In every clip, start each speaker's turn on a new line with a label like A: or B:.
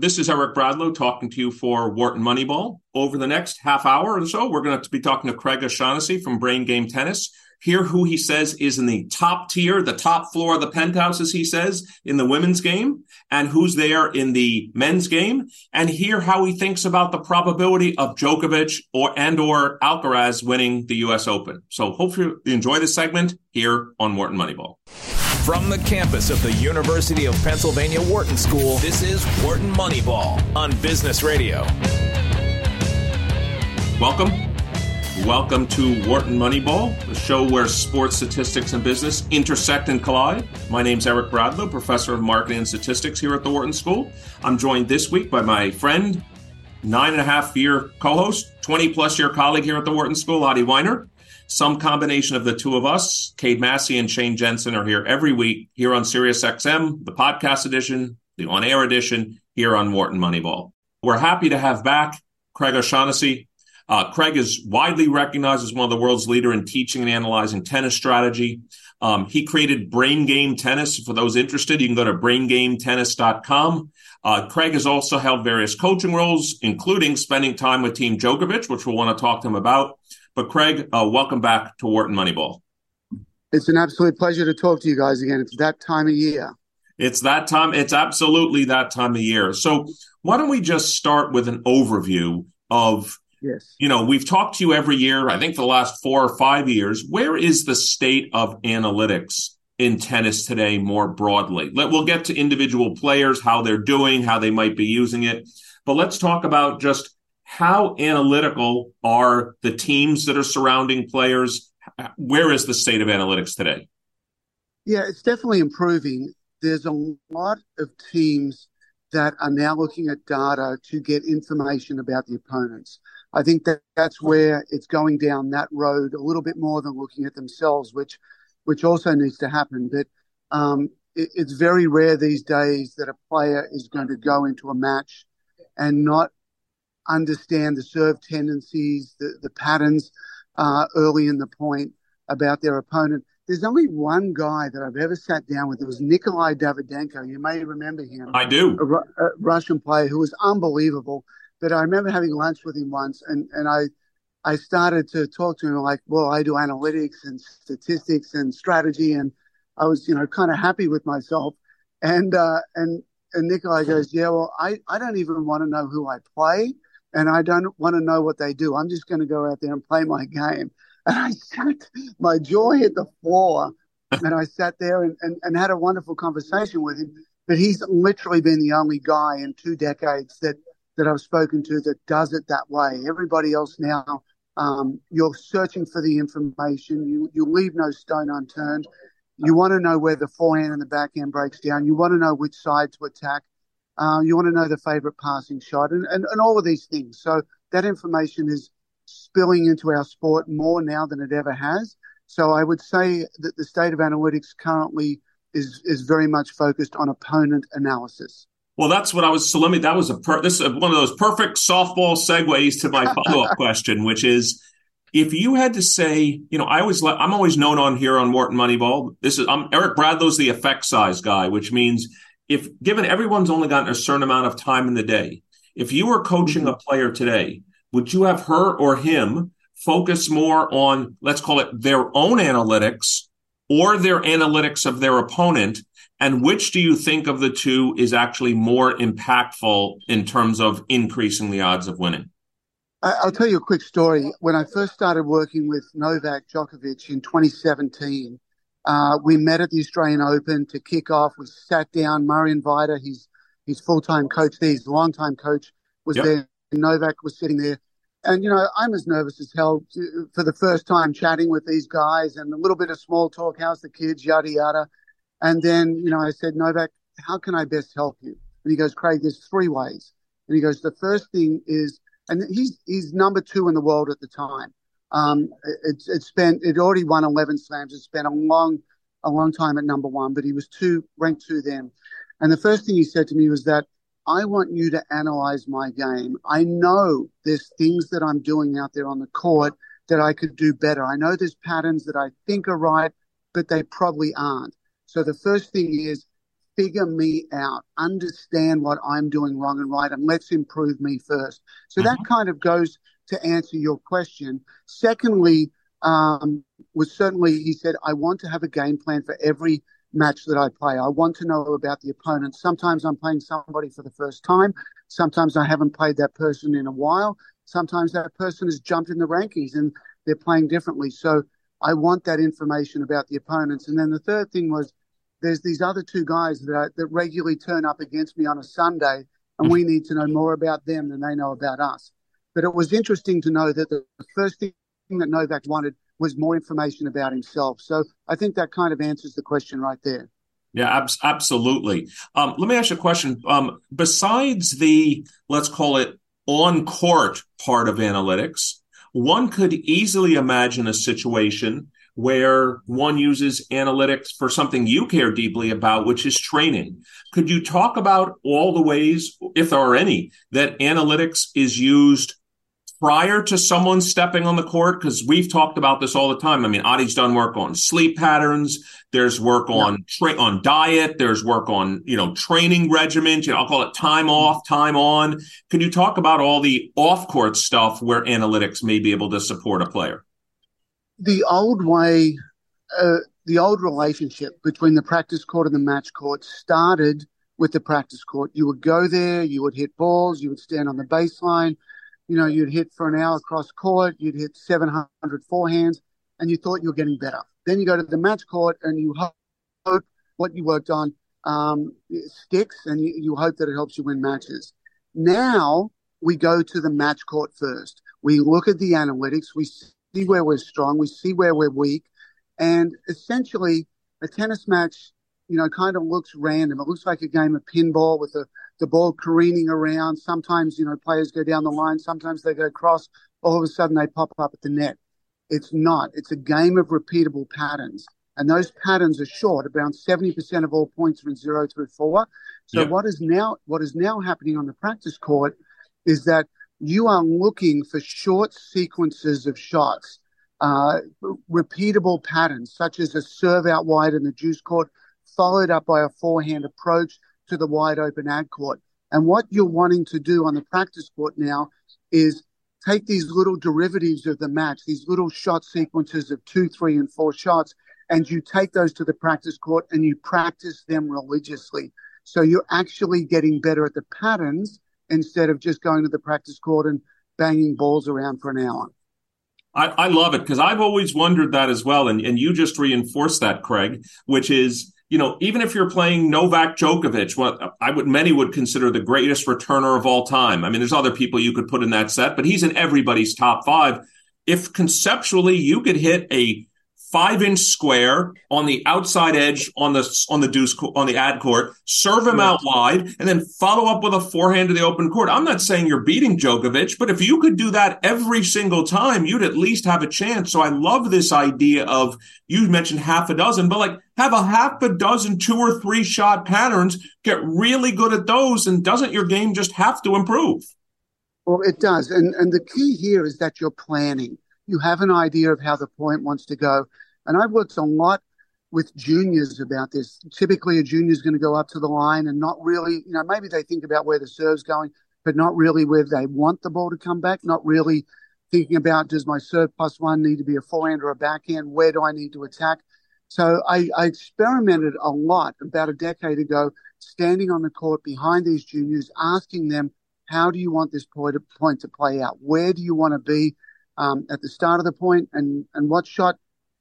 A: This is Eric Bradlow talking to you for Wharton Moneyball. Over the next half hour or so, we're going to be talking to Craig O'Shannessy from Brain Game Tennis. Hear who he says is in the top tier, the top floor of the penthouse, as he says, in the women's game, and who's there in the men's game, and hear how he thinks about the probability of Djokovic or and or Alcaraz winning the U.S. Open. So hopefully you enjoy this segment here on Wharton Moneyball.
B: From the campus of the University of Pennsylvania Wharton School, this is Wharton Moneyball on Business Radio.
A: Welcome Welcome to Wharton Moneyball, the show where sports statistics and business intersect and collide. My name's Eric Bradlow, professor of marketing and statistics here at the Wharton School. I'm joined this week by my friend, nine and a half year co host, 20 plus year colleague here at the Wharton School, Adi Wyner. Some combination of the two of us, Cade Massey and Shane Jensen, are here every week here on SiriusXM, the podcast edition, the on air edition, here on Wharton Moneyball. We're happy to have back Craig O'Shannessy, uh, Craig is widely recognized as one of the world's leader in teaching and analyzing tennis strategy. Um, he created Brain Game Tennis. For those interested, you can go to braingametennis.com. Uh, Craig has also held various coaching roles, including spending time with Team Djokovic, which we'll want to talk to him about. But Craig, uh, welcome back to Wharton Moneyball.
C: It's an absolute pleasure to talk to you guys again. It's that time of year.
A: It's that time. It's absolutely that time of year. So why don't we just start with an overview of
C: Yes.
A: You know, we've talked to you every year, I think for the last four or five years. Where is the state of analytics in tennis today more broadly? Let, we'll get to individual players, how they're doing, how they might be using it. But let's talk about just how analytical are the teams that are surrounding players? Where is the state of analytics today?
C: Yeah, it's definitely improving. There's a lot of teams that are now looking at data to get information about the opponents. I think that that's where it's going down that road a little bit more than looking at themselves, which which also needs to happen. But um, it, it's very rare these days that a player is going to go into a match and not understand the serve tendencies, the, the patterns uh, early in the point about their opponent. There's only one guy that I've ever sat down with. It was Nikolai Davydenko. You may remember him.
A: I do.
C: A, a Russian player who was unbelievable. But I remember having lunch with him once, and, and I I started to talk to him like, well, I do analytics and statistics and strategy, and I was you know kind of happy with myself. And uh, and and Nikolai goes, yeah, well, I I don't even want to know who I play, and I don't want to know what they do. I'm just going to go out there and play my game. And I sat, my jaw hit the floor, and I sat there and, and, and had a wonderful conversation with him. But he's literally been the only guy in two decades that that I've spoken to that does it that way. Everybody else now, um, you're searching for the information. You you leave no stone unturned. You want to know where the forehand and the backhand breaks down. You want to know which side to attack. Uh, you want to know the favorite passing shot and, and, and all of these things. So that information is spilling into our sport more now than it ever has. So I would say that the state of analytics currently is is very much focused on opponent analysis.
A: Well, that's what I was. So let me. That was a per, this is one of those perfect softball segues to my follow up question, which is, if you had to say, you know, I always I'm always known on here on Wharton Moneyball. This is I'm Eric Bradlow's the effect size guy, which means if given everyone's only gotten a certain amount of time in the day, if you were coaching a mm-hmm. player today, would you have her or him focus more on let's call it their own analytics or their analytics of their opponent and which do you think of the two is actually more impactful in terms of increasing the odds of winning?
C: I'll tell you a quick story. When I first started working with Novak Djokovic in 2017, uh, we met at the Australian Open to kick off. We sat down. Marián Vajda, he's his full time coach there, his long time coach, was yep. there. Novak was sitting there. And, you know, I'm as nervous as hell for the first time chatting with these guys and a little bit of small talk. How's the kids? Yada, yada. And then, you know, I said, Novak, how can I best help you? And he goes, Craig, there's three ways. And he goes, the first thing is, and he's, he's number two in the world at the time. Um, it's, it spent, it already won 11 slams. It spent a long, a long time at number one, but he was two, ranked two then. And the first thing he said to me was that I want you to analyze my game. I know there's things that I'm doing out there on the court that I could do better. I know there's patterns that I think are right, but they probably aren't. So the first thing is figure me out, understand what I'm doing wrong and right, and let's improve me first. So mm-hmm. that kind of goes to answer your question. Secondly, um, was certainly, he said, I want to have a game plan for every match that I play. I want to know about the opponent. Sometimes I'm playing somebody for the first time. Sometimes I haven't played that person in a while. Sometimes that person has jumped in the rankings and they're playing differently. So I want that information about the opponents. And then the third thing was there's these other two guys that, are, that regularly turn up against me on a Sunday, and we need to know more about them than they know about us. But it was interesting to know that the first thing that Novak wanted was more information about himself. So I think that kind of answers the question right there.
A: Yeah, ab- absolutely. Um, let me ask you a question. Um, besides the, let's call it on court part of analytics, one could easily imagine a situation where one uses analytics for something you care deeply about, which is training. Could you talk about all the ways, if there are any, that analytics is used prior to someone stepping on the court? Because we've talked about this all the time. I mean, Adi's done work on sleep patterns. There's work on tra- on diet. There's work on you know training regimens. You know, I'll call it time off, time on. Can you talk about all the off court stuff where analytics may be able to support a player?
C: The old way, uh, the old relationship between the practice court and the match court started with the practice court. You would go there, you would hit balls, you would stand on the baseline, you know, you'd hit for an hour across court, you'd hit 700 forehands, and you thought you were getting better. Then you go to the match court and you hope what you worked on um, sticks and you, you hope that it helps you win matches. Now we go to the match court first. We look at the analytics, we see where we're strong, we see where we're weak, and essentially a tennis match, you know, kind of looks random. It looks like a game of pinball with a the ball careening around. Sometimes, you know, players go down the line. Sometimes they go across. All of a sudden they pop up at the net. It's not. It's a game of repeatable patterns. And those patterns are short. Around 70% of all points are in zero through four. So yep. what is now, what is now happening on the practice court is that you are looking for short sequences of shots, uh, repeatable patterns, such as a serve out wide in the deuce court, followed up by a forehand approach, to the wide open ad court. And what you're wanting to do on the practice court now is take these little derivatives of the match, these little shot sequences of two, three, and four shots, and you take those to the practice court and you practice them religiously. So you're actually getting better at the patterns instead of just going to the practice court and banging balls around for an hour.
A: I, I love it because I've always wondered that as well. And, and you just reinforced that, Craig, which is you know, even if you're playing Novak Djokovic, what I would many would consider the greatest returner of all time. I mean, there's other people you could put in that set, but he's in everybody's top five. If conceptually you could hit a five inch square on the outside edge on the on the deuce on the ad court, serve him out wide, and then follow up with a forehand to the open court. I'm not saying you're beating Djokovic, but if you could do that every single time, you'd at least have a chance. So I love this idea of you mentioned half a dozen, but like have a half a dozen two or three shot patterns, get really good at those, and doesn't your game just have to improve?
C: Well, it does, and and the key here is that you're planning you have an idea of how the point wants to go. And I've worked a lot with juniors about this. Typically, a junior is going to go up to the line and not really, you know, maybe they think about where the serve's going, but not really where they want the ball to come back, not really thinking about does my serve plus one need to be a forehand or a backhand? Where do I need to attack? So I, I experimented a lot about a decade ago, standing on the court behind these juniors, asking them, how do you want this point, point to play out? Where do you want to be? Um, at the start of the point and, and what shot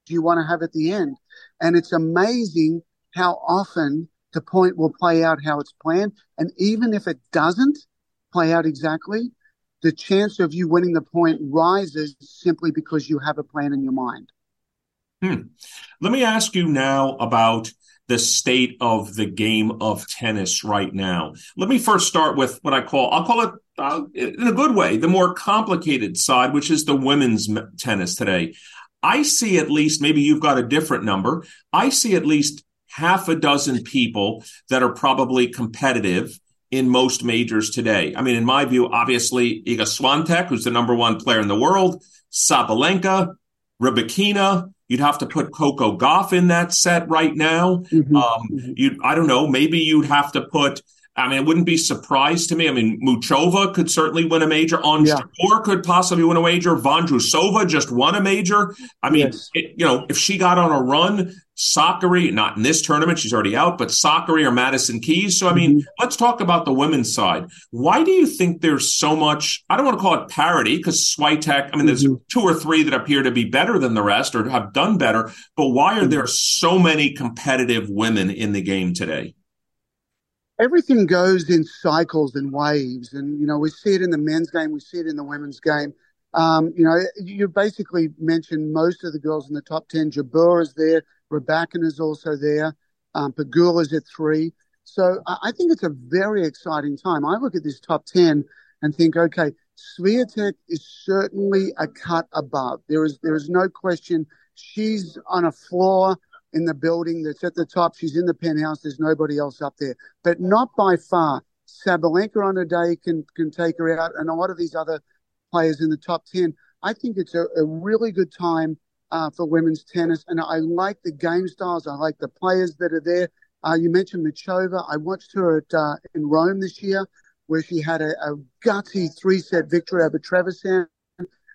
C: do you want to have at the end? And it's amazing how often the point will play out how it's planned. And even if it doesn't play out exactly, the chance of you winning the point rises simply because you have a plan in your mind.
A: Hmm. Let me ask you now about the state of the game of tennis right now. Let me first start with what I call, I'll call it uh, in a good way, the more complicated side, which is the women's tennis today. I see at least, maybe you've got a different number. I see at least half a dozen people that are probably competitive in most majors today. I mean, in my view, obviously, Iga Swiatek, who's the number one player in the world, Sabalenka, Rybakina, You'd have to put Coco Gauff in that set right now. Mm-hmm. Um, you, I don't know. Maybe you'd have to put I mean, it wouldn't be surprised to me. I mean, Muchova could certainly win a major. On yeah. could possibly win a major. Vondrousova just won a major. I mean, yes. it, you know, if she got on a run, Sakkari, not in this tournament, she's already out, but Sakkari or Madison Keys. So, I mean, mm-hmm. let's talk about the women's side. Why do you think there's so much, I don't want to call it parity because Swiatek, I mean, there's mm-hmm. two or three that appear to be better than the rest or have done better, but why are mm-hmm. there so many competitive women in the game today?
C: Everything goes in cycles and waves. And, you know, we see it in the men's game, we see it in the women's game. Um, you know, you basically mentioned most of the girls in the top 10. Jabeur is there, Rybakina is also there, um, is at three. So I think it's a very exciting time. I look at this top 10 and think, okay, Swiatek is certainly a cut above. There is there is no question she's on a floor in the building that's at the top. She's in the penthouse. There's nobody else up there, but not by far. Sabalenka on a day can can take her out, and a lot of these other players in the top ten. I think it's a, a really good time uh, for women's tennis, and I like the game styles. I like the players that are there. Uh, you mentioned Muchova. I watched her at uh, in Rome this year, where she had a, a gutsy three set victory over Trevisan.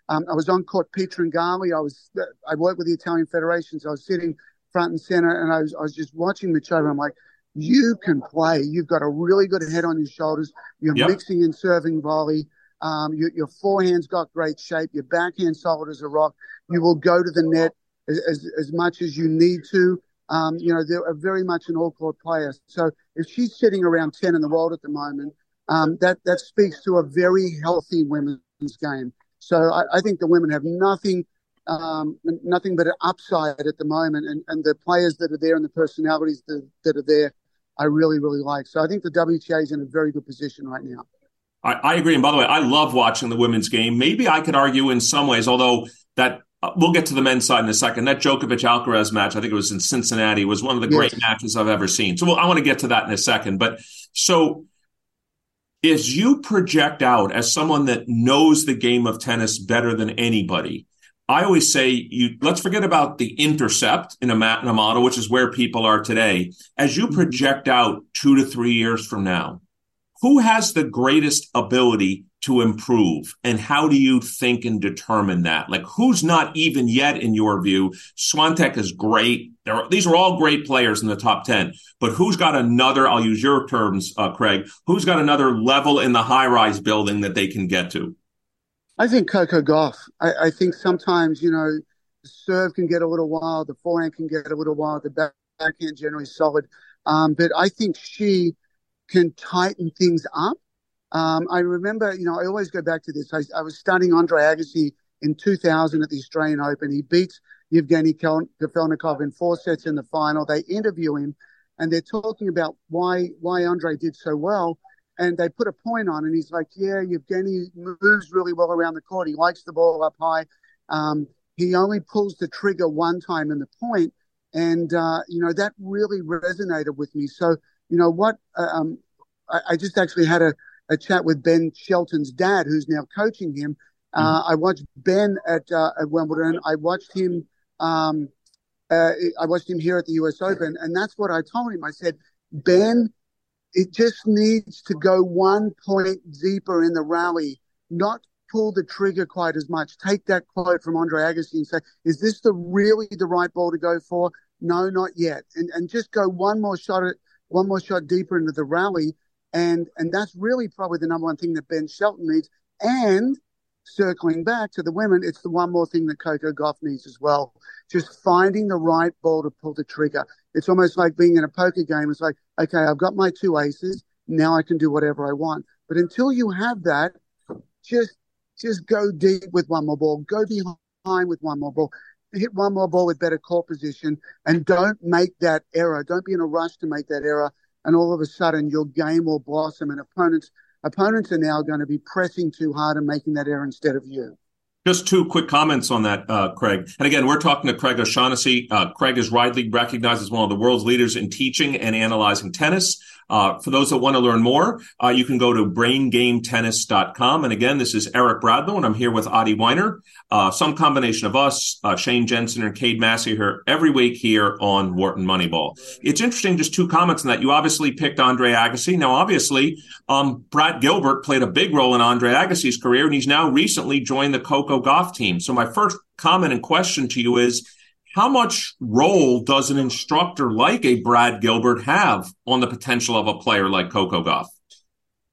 C: Um, I was on court Pietrangeli. I was I worked with the Italian Federation, so I was sitting front and center. And I was, I was just watching Muchova. I'm like, you can play. You've got a really good head on your shoulders. You're yep. mixing and serving volley. Um, your, your forehand's got great shape. Your backhand solid as a rock. You will go to the net as, as, as much as you need to. Um, you know, they're very much an all-court player. So if she's sitting around 10 in the world at the moment, um, that, that speaks to a very healthy women's game. So I, I think the women have nothing um, nothing but an upside at the moment. And, and the players that are there and the personalities that, that are there, I really, really like. So I think the WTA is in a very good position right now.
A: I, I agree. And by the way, I love watching the women's game. Maybe I could argue in some ways, although that uh, we'll get to the men's side in a second. That Djokovic Alcaraz match, I think it was in Cincinnati, was one of the yes. great matches I've ever seen. So I want to get to that in a second. But so as you project out as someone that knows the game of tennis better than anybody, I always say you let's forget about the intercept in a, in a model, which is where people are today. As you mm-hmm. project out two to three years from now, who has the greatest ability to improve and how do you think and determine that like who's not even yet in your view Swiatek is great are, these are all great players in the top 10 but who's got another i'll use your terms uh, craig who's got another level in the high rise building that they can get to
C: I think Coco Gauff. I, I, think sometimes, you know, the serve can get a little wild, the forehand can get a little wild, the backhand generally solid. Um, but I think she can tighten things up. Um, I remember, you know, I always go back to this. I, I was studying Andre Agassi in 2000 at the Australian Open. He beats Evgeny Kafelnikov in four sets in the final. They interview him and they're talking about why why Andre did so well and they put a point on, and he's like, "Yeah, Evgeny moves really well around the court. He likes the ball up high. Um, he only pulls the trigger one time in the point, and uh, you know that really resonated with me. So you know what? Uh, um, I, I, just actually had a, a chat with Ben Shelton's dad, who's now coaching him. Uh, mm-hmm. I watched Ben at, uh, at Wimbledon. I watched him. Um, uh, I watched him here at the U.S. Open, and that's what I told him. I said, Ben it just needs to go one point deeper in the rally, not pull the trigger quite as much. Take that quote from Andre Agassi and say, is this the really the right ball to go for? No, not yet. And and just go one more shot at one more shot deeper into the rally. And and that's really probably the number one thing that Ben Shelton needs. And circling back to the women, it's the one more thing that Coco Gauff needs as well. Just finding the right ball to pull the trigger. It's almost like being in a poker game. It's like, okay, I've got my two aces. Now I can do whatever I want. But until you have that, just just go deep with one more ball. Go behind with one more ball. Hit one more ball with better core position, and don't make that error. Don't be in a rush to make that error, and all of a sudden your game will blossom, and opponents opponents are now going to be pressing too hard and making that error instead of you.
A: Just two quick comments on that, uh, Craig. And again, we're talking to Craig O'Shannessy. Uh, Craig is widely recognized as one of the world's leaders in teaching and analyzing tennis. Uh, for those that want to learn more, uh, you can go to braingametennis.com. And again, this is Eric Bradlow, and I'm here with Adi Wyner. Uh, some combination of us, uh, Shane Jensen and Cade Massey here every week here on Wharton Moneyball. It's interesting, just two comments on that. You obviously picked Andre Agassi. Now, obviously, um, Brad Gilbert played a big role in Andre Agassi's career, and he's now recently joined the Coco Gauff team. So my first comment and question to you is, how much role does an instructor like a Brad Gilbert have on the potential of a player like Coco Gauff?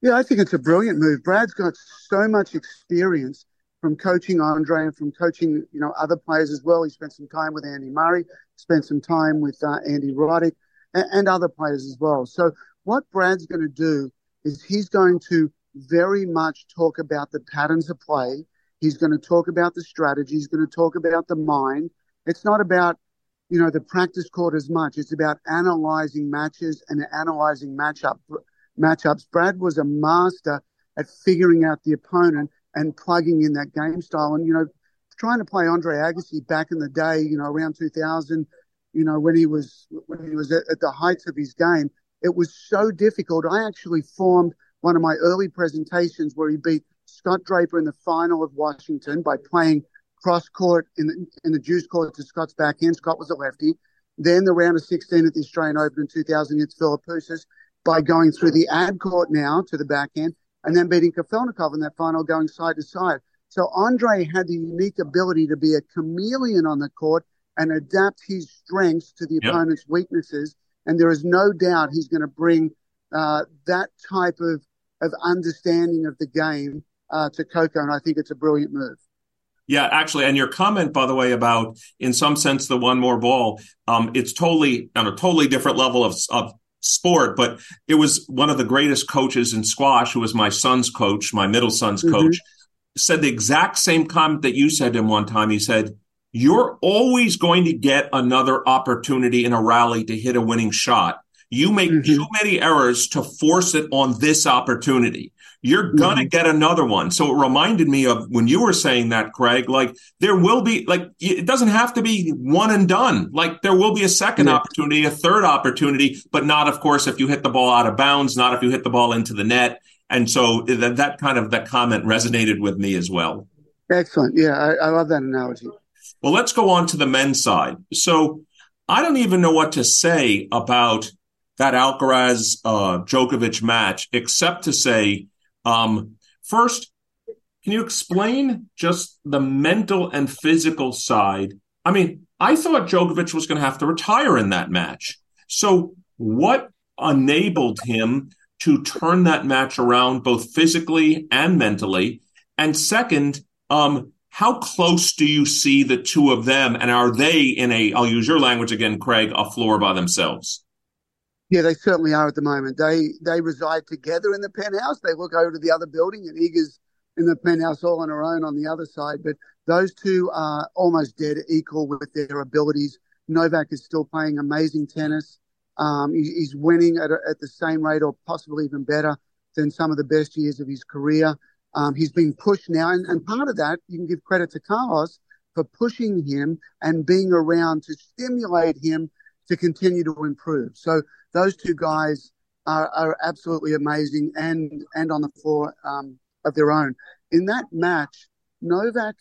C: Yeah, I think it's a brilliant move. Brad's got so much experience from coaching Andre and from coaching, you know, other players as well. He spent some time with Andy Murray, spent some time with uh, Andy Roddick, and, and other players as well. So what Brad's going to do is he's going to very much talk about the patterns of play. He's going to talk about the strategy. He's going to talk about the mind. It's not about, you know, the practice court as much. It's about analyzing matches and analyzing matchup matchups. Brad was a master at figuring out the opponent and plugging in that game style. And, you know, trying to play Andre Agassi back in the day, you know, around 2000, you know, when he was, when he was at, at the heights of his game, it was so difficult. I actually formed one of my early presentations where he beat Scott Draper in the final of Washington by playing cross court in the, in the deuce court to Scott's backhand. Scott was a lefty. Then the round of 16 at the Australian Open in 2000 against Philippoussis by going through the ad court now to the backhand and then beating Kafelnikov in that final going side to side. So Andre had the unique ability to be a chameleon on the court and adapt his strengths to the yep. opponent's weaknesses. And there is no doubt he's going to bring uh, that type of, of understanding of the game uh, to Coco. And I think it's a brilliant move.
A: Yeah, actually, and your comment, by the way, about in some sense the one more ball, um, it's totally on a totally different level of, of sport, but it was one of the greatest coaches in squash, who was my son's coach, my middle son's mm-hmm. coach, said the exact same comment that you said to him one time. He said, You're always going to get another opportunity in a rally to hit a winning shot. You make mm-hmm. too many errors to force it on this opportunity you're gonna mm-hmm. get another one. So it reminded me of when you were saying that, Craig, like there will be, like, it doesn't have to be one and done. Like there will be a second yeah. opportunity, a third opportunity, but not, of course, if you hit the ball out of bounds, not if you hit the ball into the net. And so that, that kind of, that comment resonated with me as well.
C: Excellent. Yeah. I, I love that analogy.
A: Well, let's go on to the men's side. So I don't even know what to say about that Alcaraz uh, Djokovic match, except to say um, first, can you explain just the mental and physical side? I mean, I thought Djokovic was going to have to retire in that match. So, what enabled him to turn that match around both physically and mentally? And second, um, how close do you see the two of them? And are they in a, I'll use your language again, Craig, a floor by themselves?
C: Yeah, they certainly are at the moment. They they reside together in the penthouse. They look over to the other building, and Iga's in the penthouse all on her own on the other side. But those two are almost dead equal with their abilities. Novak is still playing amazing tennis. Um, he, he's winning at, a, at the same rate or possibly even better than some of the best years of his career. Um, he's been pushed now, and, and part of that you can give credit to Carlos for pushing him and being around to stimulate him to continue to improve. So those two guys are, are absolutely amazing and and on the floor um, of their own. In that match, Novak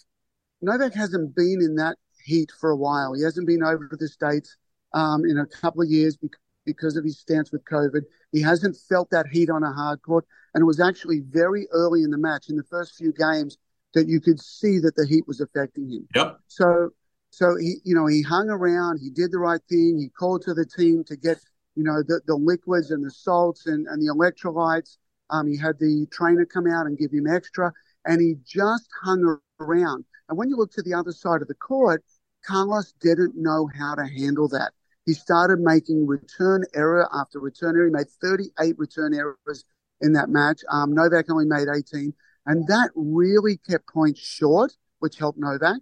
C: Novak hasn't been in that heat for a while. He hasn't been over to the states um, in a couple of years because of his stance with COVID. He hasn't felt that heat on a hard court, and it was actually very early in the match, in the first few games, that you could see that the heat was affecting him.
A: Yep.
C: So, so he, you know, he hung around. He did the right thing. He called to the team to get you know, the, the liquids and the salts and, and the electrolytes. Um, he had the trainer come out and give him extra, and he just hung around. And when you look to the other side of the court, Carlos didn't know how to handle that. He started making return error after return error. He made 38 return errors in that match. Um, Novak only made 18. And that really kept points short, which helped Novak.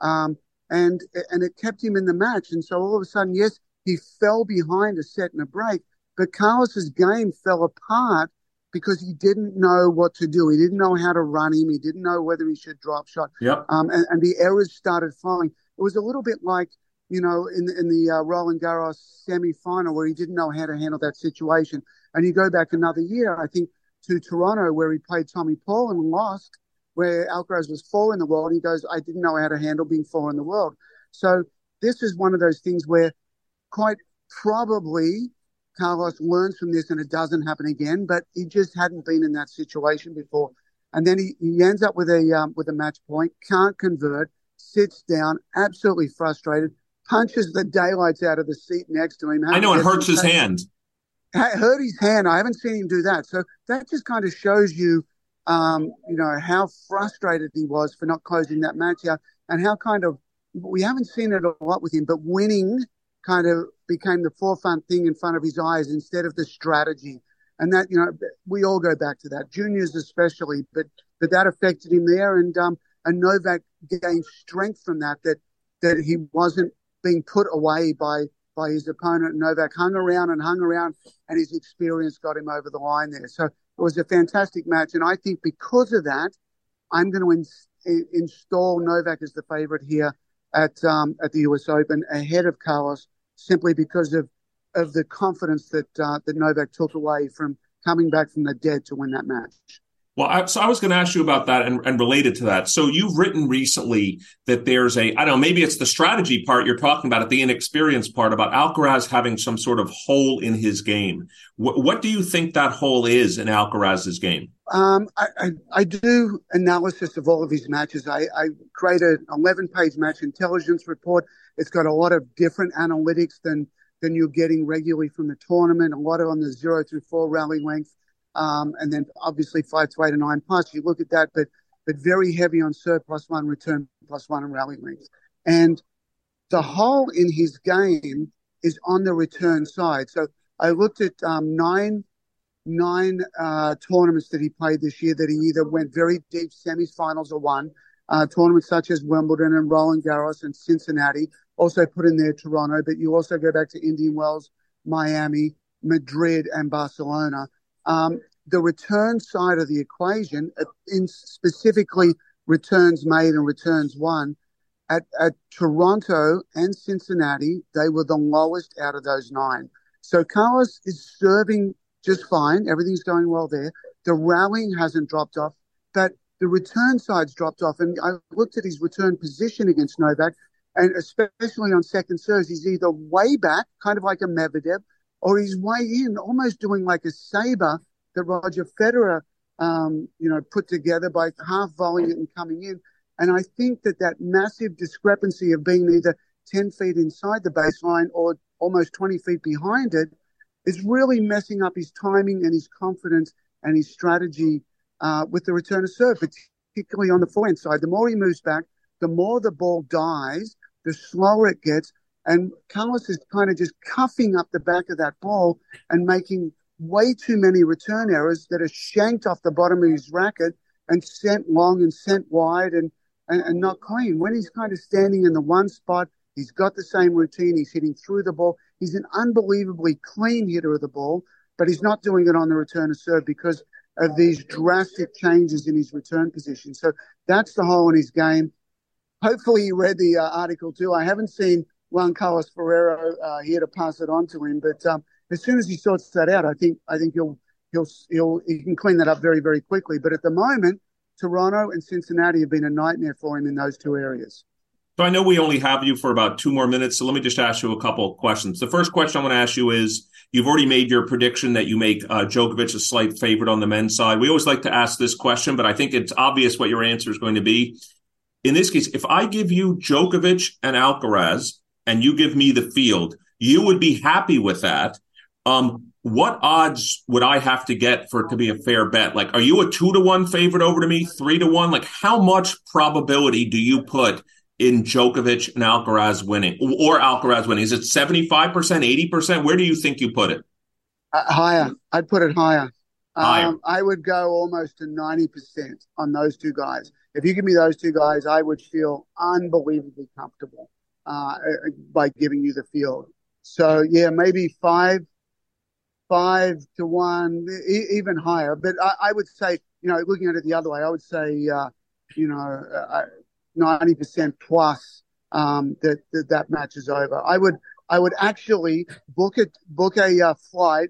C: Um, and, and it kept him in the match. And so all of a sudden, yes, he fell behind a set and a break, but Carlos's game fell apart because he didn't know what to do. He didn't know how to run him. He didn't know whether he should drop shot.
A: Yep.
C: Um, and, and the errors started flowing. It was a little bit like, you know, in the, in the uh, Roland Garros semi-final where he didn't know how to handle that situation. And you go back another year, I think, to Toronto where he played Tommy Paul and lost, where Alcaraz was four in the world. And he goes, I didn't know how to handle being four in the world. So this is one of those things where quite probably Carlos learns from this and it doesn't happen again, but he just hadn't been in that situation before. And then he, he ends up with a um, with a match point, can't convert, sits down, absolutely frustrated, punches the daylights out of the seat next to him.
A: I know it hurts his hand.
C: Hurt his hand. I haven't seen him do that. So that just kind of shows you, um, you know, how frustrated he was for not closing that match out, and how kind of we haven't seen it a lot with him, but winning kind of became the forefront thing in front of his eyes instead of the strategy. And that, you know, we all go back to that, juniors especially, but but that affected him there. And um, and Novak gained strength from that, that that he wasn't being put away by by his opponent. Novak hung around and hung around, and his experience got him over the line there. So it was a fantastic match, and I think because of that, I'm going to in, install Novak as the favorite here at um, at the U.S. Open ahead of Carlos simply because of of the confidence that uh, that Novak took away from coming back from the dead to win that match.
A: Well, I, so I was going to ask you about that and, and related to that. So you've written recently that there's a, I don't know, maybe it's the strategy part you're talking about, it, the inexperience part about Alcaraz having some sort of hole in his game. What do you think that hole is in Alcaraz's game?
C: Um, I, I, I, do analysis of all of his matches. I, I create an 11 page match intelligence report. It's got a lot of different analytics than, than you're getting regularly from the tournament, a lot of on the zero through four rally length um, and then obviously five to eight and nine plus. You look at that, but but very heavy on serve plus one, return plus one, and rally length. And the hole in his game is on the return side. So I looked at um, nine nine uh, tournaments that he played this year that he either went very deep semifinals or won. Uh, tournaments such as Wimbledon and Roland Garros and Cincinnati. Also put in there Toronto, but you also go back to Indian Wells, Miami, Madrid, and Barcelona. Um, the return side of the equation, uh, in specifically returns made and returns won, at, at Toronto and Cincinnati, they were the lowest out of those nine. So Carlos is serving just fine. Everything's going well there. The rallying hasn't dropped off, but the return side's dropped off. And I looked at his return position against Novak, and especially on second serves, he's either way back, kind of like a Medvedev, or he's way in, almost doing like a SABR that Roger Federer, um, you know, put together by half volleying it and coming in. And I think that that massive discrepancy of being either 10 feet inside the baseline or almost 20 feet behind it is really messing up his timing and his confidence and his strategy uh, with the return of serve, particularly on the forehand side. The more he moves back, the more the ball dies, the slower it gets, and Carlos is kind of just cuffing up the back of that ball and making way too many return errors that are shanked off the bottom of his racket and sent long and sent wide and, and, and not clean. When he's kind of standing in the one spot, he's got the same routine. He's hitting through the ball. He's an unbelievably clean hitter of the ball, but he's not doing it on the return of serve because of these drastic changes in his return position. So that's the hole in his game. Hopefully, you read the uh, article too. I haven't seen Juan Carlos Ferrero uh, here to pass it on to him. But um, as soon as he sorts that out, I think I think he'll he'll he'll he can clean that up very very quickly. But at the moment, Toronto and Cincinnati have been a nightmare for him in those two areas.
A: So I know we only have you for about two more minutes, so let me just ask you a couple questions. The first question I want to ask you is: You've already made your prediction that you make uh, Djokovic a slight favorite on the men's side. We always like to ask this question, but I think it's obvious what your answer is going to be. In this case, if I give you Djokovic and Alcaraz, and you give me the field, you would be happy with that. Um, what odds would I have to get for it to be a fair bet? Like, are you a two to one favorite over to me, three to one? Like, how much probability do you put in Djokovic and Alcaraz winning or Alcaraz winning? Is it 75%, 80%? Where do you think you put it?
C: Uh, higher. I'd put it higher.
A: Higher. Um,
C: I would go almost to 90% on those two guys. If you give me those two guys, I would feel unbelievably comfortable uh, by giving you the field. So yeah, maybe five, five to one, e- even higher. But I, I, would say, you know, looking at it the other way, I would say, uh, you know, uh, ninety percent plus um, that, that that match is over. I would I would actually book it book a uh, flight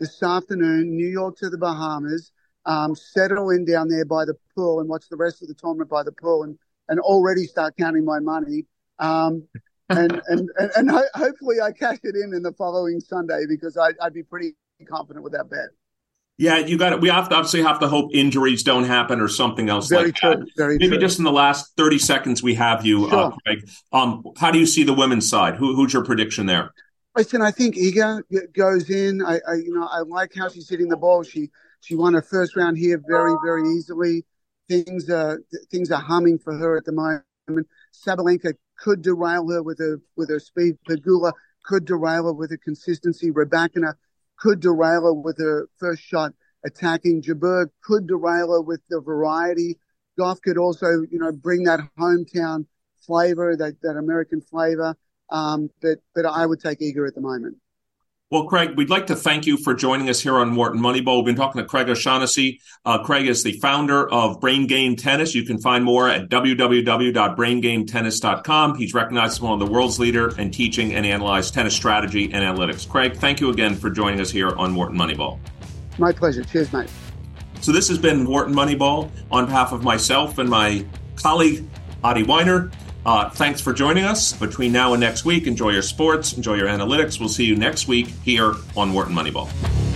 C: this afternoon, New York to the Bahamas, um, settle in down there by the pool and watch the rest of the tournament by the pool, and and already start counting my money. Um, and, and, and, and ho- hopefully I cash it in in the following Sunday because I, I'd be pretty confident with that bet.
A: Yeah, you got it. We have to obviously have to hope injuries don't happen or something else
C: very
A: like
C: true,
A: that.
C: Very
A: Maybe
C: true.
A: just in the last thirty seconds we have you, uh,
C: sure.
A: uh, Craig. Um, how do you see the women's side? Who, who's your prediction there?
C: Listen, I think Iga goes in. I, I, you know, I like how she's hitting the ball. She she won her first round here very very easily. Things are things are humming for her at the moment. Sabalenka could derail her with her with her speed. Pegula could derail her with her consistency. Rybakina could derail her with her first shot attacking. Jabeur could derail her with the variety. Gauff could also, you know, bring that hometown flavor, that, that American flavor. Um, but but I would take Iga at the moment.
A: Well, Craig, we'd like to thank you for joining us here on Wharton Moneyball. We've been talking to Craig O'Shannessy. Uh, Craig is the founder of Brain Game Tennis. You can find more at www.braingametennis.com. He's recognized as one of the world's leader in teaching and analyze tennis strategy and analytics. Craig, thank you again for joining us here on Wharton Moneyball.
C: My pleasure. Cheers, mate.
A: So this has been Wharton Moneyball on behalf of myself and my colleague, Adi Wyner. Uh, thanks for joining us. Between now and next week, enjoy your sports, enjoy your analytics. We'll see you next week here on Wharton Moneyball.